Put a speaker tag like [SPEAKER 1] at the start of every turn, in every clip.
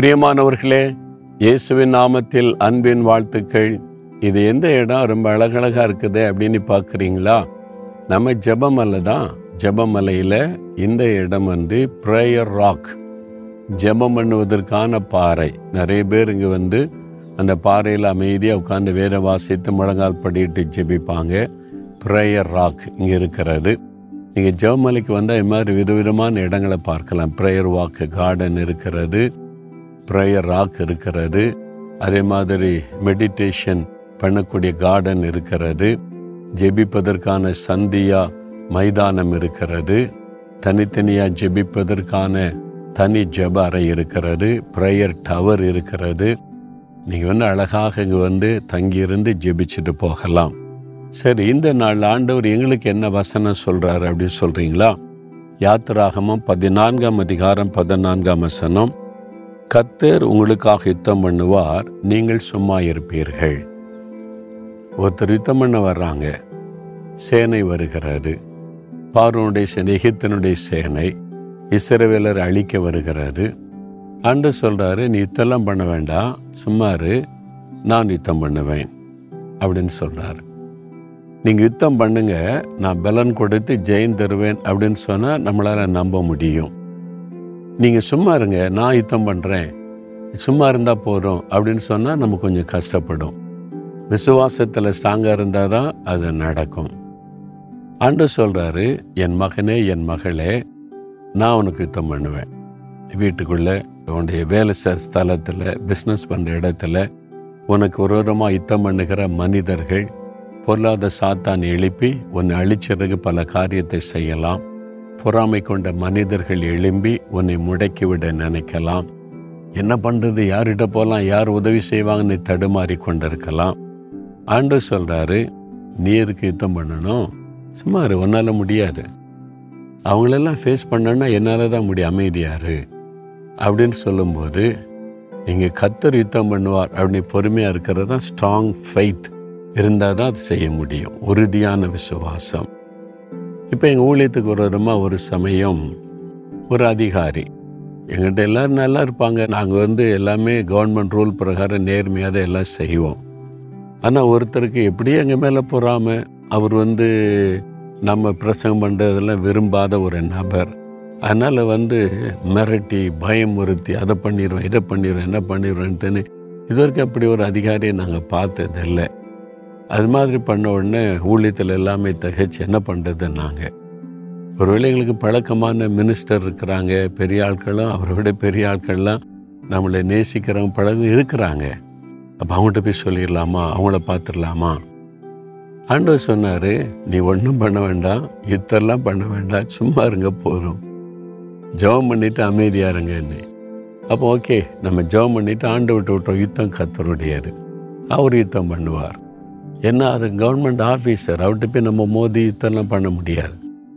[SPEAKER 1] பிரியமானவர்களே இயேசுவின் நாமத்தில் அன்பின் வாழ்த்துக்கள். இது எந்த இடம்? ரொம்ப அழகழகாக இருக்குது அப்படின்னு பார்க்குறீங்களா? நம்ம ஜெபமலை தான். ஜெபமலையில் இந்த இடம் வந்து ப்ரேயர் ராக் ஜெபம் பண்ணுவதற்கான பாறை. நிறைய பேர் இங்கே வந்து அந்த பாறையில் அமைதியாக உட்காந்து வேத வாசித்து முழங்கால் படிட்டு ஜெபிப்பாங்க. ப்ரேயர் ராக் இங்கே இருக்கிறது. நீங்கள் ஜெபமலைக்கு வந்தால் இது மாதிரி விதவிதமான இடங்களை பார்க்கலாம். ப்ரேயர் வாக்கு கார்டன் இருக்கிறது. ப்ரேயர் ராக் இருக்கிறது. அதே மாதிரி மெடிடேஷன் பண்ணக்கூடிய கார்டன் இருக்கிறது. ஜெபிப்பதற்கான சந்தியா மைதானம் இருக்கிறது. தனித்தனியாக ஜெபிப்பதற்கான தனி ஜப அறை இருக்கிறது. ப்ரேயர் டவர் இருக்கிறது. நீங்கள் வந்து அழகாக இங்கே வந்து தங்கியிருந்து ஜெபிச்சுட்டு போகலாம். சரி இந்த நாள் ஆண்டவர் எங்களுக்கு என்ன வசனம் சொல்கிறாரு அப்படின்னு சொல்கிறீங்களா யாத்திராகமும் பதினான்காம் அதிகாரம் பதினான்காம் வசனம். கத்தர் உங்களுக்காக யுத்தம் பண்ணுவார் நீங்கள் சும்மா இருப்பீர்கள். ஒருத்தர் யுத்தம் பண்ண வர்றாங்க. சேனை வருகிறாரு பார்வனுடைய சேனை எகிப்தனுடைய சேனை இஸ்ரவேலர் அழிக்க வருகிறாரு அன்று சொல்றாரு நீ யுத்தம்லாம் பண்ண வேண்டாம். சும்மாரு நான் யுத்தம் பண்ணுவேன். அப்படின்னு சொல்றாரு. நீங்க யுத்தம் பண்ணுங்க. நான் பலன் கொடுத்து ஜெயின் தருவேன். அப்படின்னு சொன்னா நம்மளால நம்ப முடியும். நீங்கள் சும்மா இருங்க நான் யுத்தம் பண்ணுறேன் சும்மா இருந்தால் போதும் அப்படின்னு சொன்னால் நம்ம கொஞ்சம் கஷ்டப்படும். விசுவாசத்தில் ஸ்ட்ராங்காக இருந்தால் தான் அது நடக்கும். ஆண்டு சொல்கிறாரு என் மகனே என் மகளே நான் உனக்கு யுத்தம் பண்ணுவேன். வீட்டுக்குள்ளே உன்னுடைய வேலை செய்கிற ஸ்தலத்தில் பிஸ்னஸ் பண்ணுற இடத்துல உனக்கு ஒரு விதமாக யுத்தம் பண்ணுகிற மனிதர்கள் பொருளாத சாத்தான் எழுப்பி உன்னை அழிச்சதுக்கு பல காரியத்தை செய்யலாம். பொறாமை கொண்ட மனிதர்கள் எழும்பி உன்னை முடக்கிவிட நினைக்கலாம். என்ன பண்ணுறது யார்கிட்ட போகலாம் யார் உதவி செய்வாங்கன்னு தடுமாறி கொண்டிருக்கலாம். ஆண்டு சொல்கிறாரு நீருக்கு யுத்தம் பண்ணணும். சும்மா உன்னால் முடியாது. அவங்களெல்லாம் ஃபேஸ் பண்ணனா என்னால் தான் முடியும் அமைதியாரு அப்படின்னு சொல்லும்போது நீங்கள் கத்தர் யுத்தம் பண்ணுவார். அப்படின்னு பொறுமையாக இருக்கிறது தான் ஸ்ட்ராங் ஃபெய்த் இருந்தால் தான் அது செய்ய முடியும். உறுதியான விசுவாசம். இப்போ எங்கள் ஊழியத்துக்கு ஒரு ஒரு சமயம் ஒரு அதிகாரி. எங்கிட்ட எல்லோரும் நல்லா இருப்பாங்க. நாங்கள் வந்து எல்லாமே கவர்மெண்ட் ரூல் பிரகாரம் நேர்மையாக தான் எல்லாம் செய்வோம். ஆனால் ஒருத்தருக்கு எப்படியும் எங்கள் மேலே பொறாம அவர் வந்து நம்ம பிரசங்கம் பண்ணுறதெல்லாம் விரும்பாத ஒரு நபர். அதனால் வந்து மிரட்டி பயமுறுத்தி அதை பண்ணிடுவேன் இதை பண்ணிடுவேன் என்ன பண்ணிடுவேன்ட்டுன்னு இது வரைக்கும் அப்படி ஒரு அதிகாரியை நாங்கள் பார்த்ததில்லை. அது மாதிரி பண்ண உடனே ஊழியத்தில் எல்லாமே தகச்சு என்ன பண்ணுறது நாங்கள் ஒருவேளை எங்களுக்கு பழக்கமான மினிஸ்டர் இருக்கிறாங்க பெரிய ஆட்களும் அவரை விட பெரிய ஆட்கள்லாம் நம்மளை நேசிக்கிறவங்க பழகம் இருக்கிறாங்க. அப்போ அவங்ககிட்ட போய் சொல்லிடலாமா? அவங்கள பார்த்துடலாமா? ஆண்டவர் சொன்னார் நீ ஒன்றும் பண்ண வேண்டாம் யுத்தம்லாம் பண்ண வேண்டாம் சும்மா இருங்க போதும். ஜெபம் பண்ணிட்டு அமைதியாக இருங்கன்னு. அப்போ ஓகே நம்ம ஜெபம் பண்ணிட்டு ஆண்டு விட்டு விட்டோம் யுத்தம் கத்தருடையாரு அவர் யுத்தம் பண்ணுவார். ஏன்னா அது கவர்மெண்ட் ஆஃபீஸர் அவர்கிட்ட போய் நம்ம மோதி யுத்தம்லாம் பண்ண முடியாது.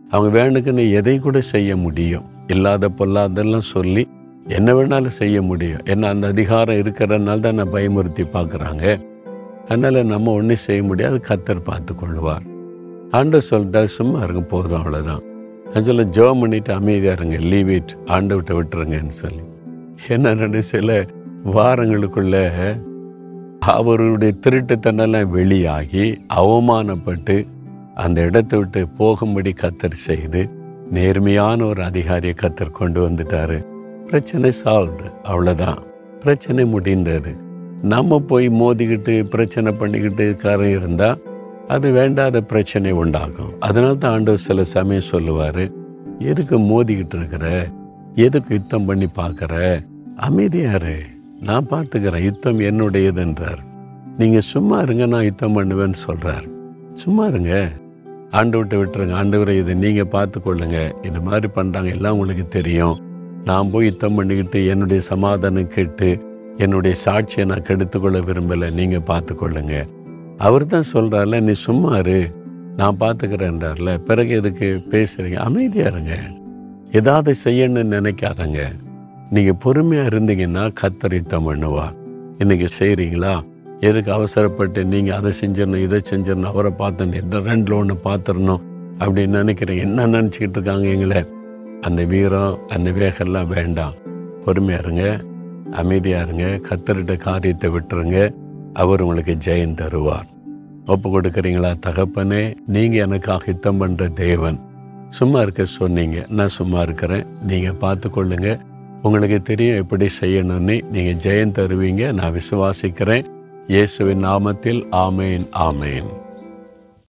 [SPEAKER 1] அவங்க வேணுக்குன்னு எதை கூட செய்ய முடியும். இல்லாத பொல்லாதெல்லாம் சொல்லி என்ன வேணாலும் செய்ய முடியும். ஏன்னா அந்த அதிகாரம் இருக்கிறதுனால தான் நான் பயமுறுத்தி பார்க்குறாங்க. அதனால் நம்ம ஒன்றும் செய்ய முடியாது. கத்தர் பார்த்து கொள்வார். ஆண்டு சொல்லிட்டா சும்மா இருங்க போதும் அவ்வளோதான் நான் சொல்ல ஜெபம் பண்ணிட்டு அமைதியாக இருங்க லீவ் இட் ஆண்டு விட்டு விட்டுருங்கன்னு சொல்லி. என்ன சில வாரங்களுக்குள்ளே அவருடைய திருட்டுத்தனெல்லாம் வெளியாகி அவமானப்பட்டு அந்த இடத்தை விட்டு போகும்படி கத்தர் செய்து நேர்மையான ஒரு அதிகாரியை கத்தர் கொண்டு வந்துட்டாரு. பிரச்சனை சால்வ்டு அவ்வளோதான் பிரச்சனை முடிந்தது. நம்ம போய் மோதிக்கிட்டு பிரச்சனை பண்ணிக்கிட்டு காரம் இருந்தால் அது வேண்டாத பிரச்சனை உண்டாகும். அதனால தான் ஆண்டவர் சில சமயம் சொல்லுவார் எதுக்கு மோதிக்கிட்டு இருக்கிற? எதுக்கு யுத்தம் பண்ணி பார்க்குற? அமைதியாரு நான் பார்த்துக்கிறேன் யுத்தம் என்னுடையது என்றார் நீங்கள் சும்மா இருங்க நான் யுத்தம் பண்ணுவேன்னு சொல்கிறார் சும்மா இருங்க. ஆண்டு விட்டு விட்டுருங்க ஆண்டவரை இதை நீங்கள் பார்த்துக்கொள்ளுங்க இது மாதிரி பண்ணுறாங்க எல்லாம் உங்களுக்கு தெரியும். நான் போய் யுத்தம் பண்ணிக்கிட்டு என்னுடைய சமாதானம் கேட்டு என்னுடைய சாட்சியை நான் கெடுத்துக்கொள்ள விரும்பலை நீங்கள் பார்த்துக்கொள்ளுங்க அவர் தான் சொல்கிறார்ல நீ சும்மா இரு நான் பார்த்துக்கிறேன்றார்ல. பிறகு எதுக்கு பேசுகிறீங்க அமைதியாக இருங்க. ஏதாவது செய்யணும்னு நினைக்காதங்க. நீங்கள் பொறுமையாக இருந்தீங்கன்னா கத்தர் யுத்தம் பண்ணுவார் இன்றைக்கி செய்கிறீங்களா எதுக்கு அவசரப்பட்டு நீங்கள் அதை செஞ்சிடணும் இதை செஞ்சிடணும் அவரை பார்த்தணும் இந்த ரெண்டில் ஒன்று பார்த்துடணும் அப்படின்னு நினைக்கிறேன் என்ன நினச்சிக்கிட்டு இருக்காங்க எங்களை? அந்த வீரம் அந்த வேகம்லாம் வேண்டாம். பொறுமையாக இருங்க அமைதியாக இருங்க கத்தரிட்ட காரியத்தை விட்டுருங்க. அவர் உங்களுக்கு ஜெயம் தருவார். ஒப்பு கொடுக்குறீங்களா தகப்பனே? நீங்கள் எனக்காக யுத்தம் பண்ணுற தேவன். சும்மா இருக்க சொன்னீங்க. நான் சும்மா இருக்கிறேன். நீங்கள் பார்த்து கொள்ளுங்கள் உங்களுக்கு தெரியும் எப்படி செய்யணும்னு நீங்கள் ஜெயம் தருவீங்க. நான் விசுவாசிக்கிறேன். இயேசுவின் நாமத்தில் ஆமேன் ஆமேன்.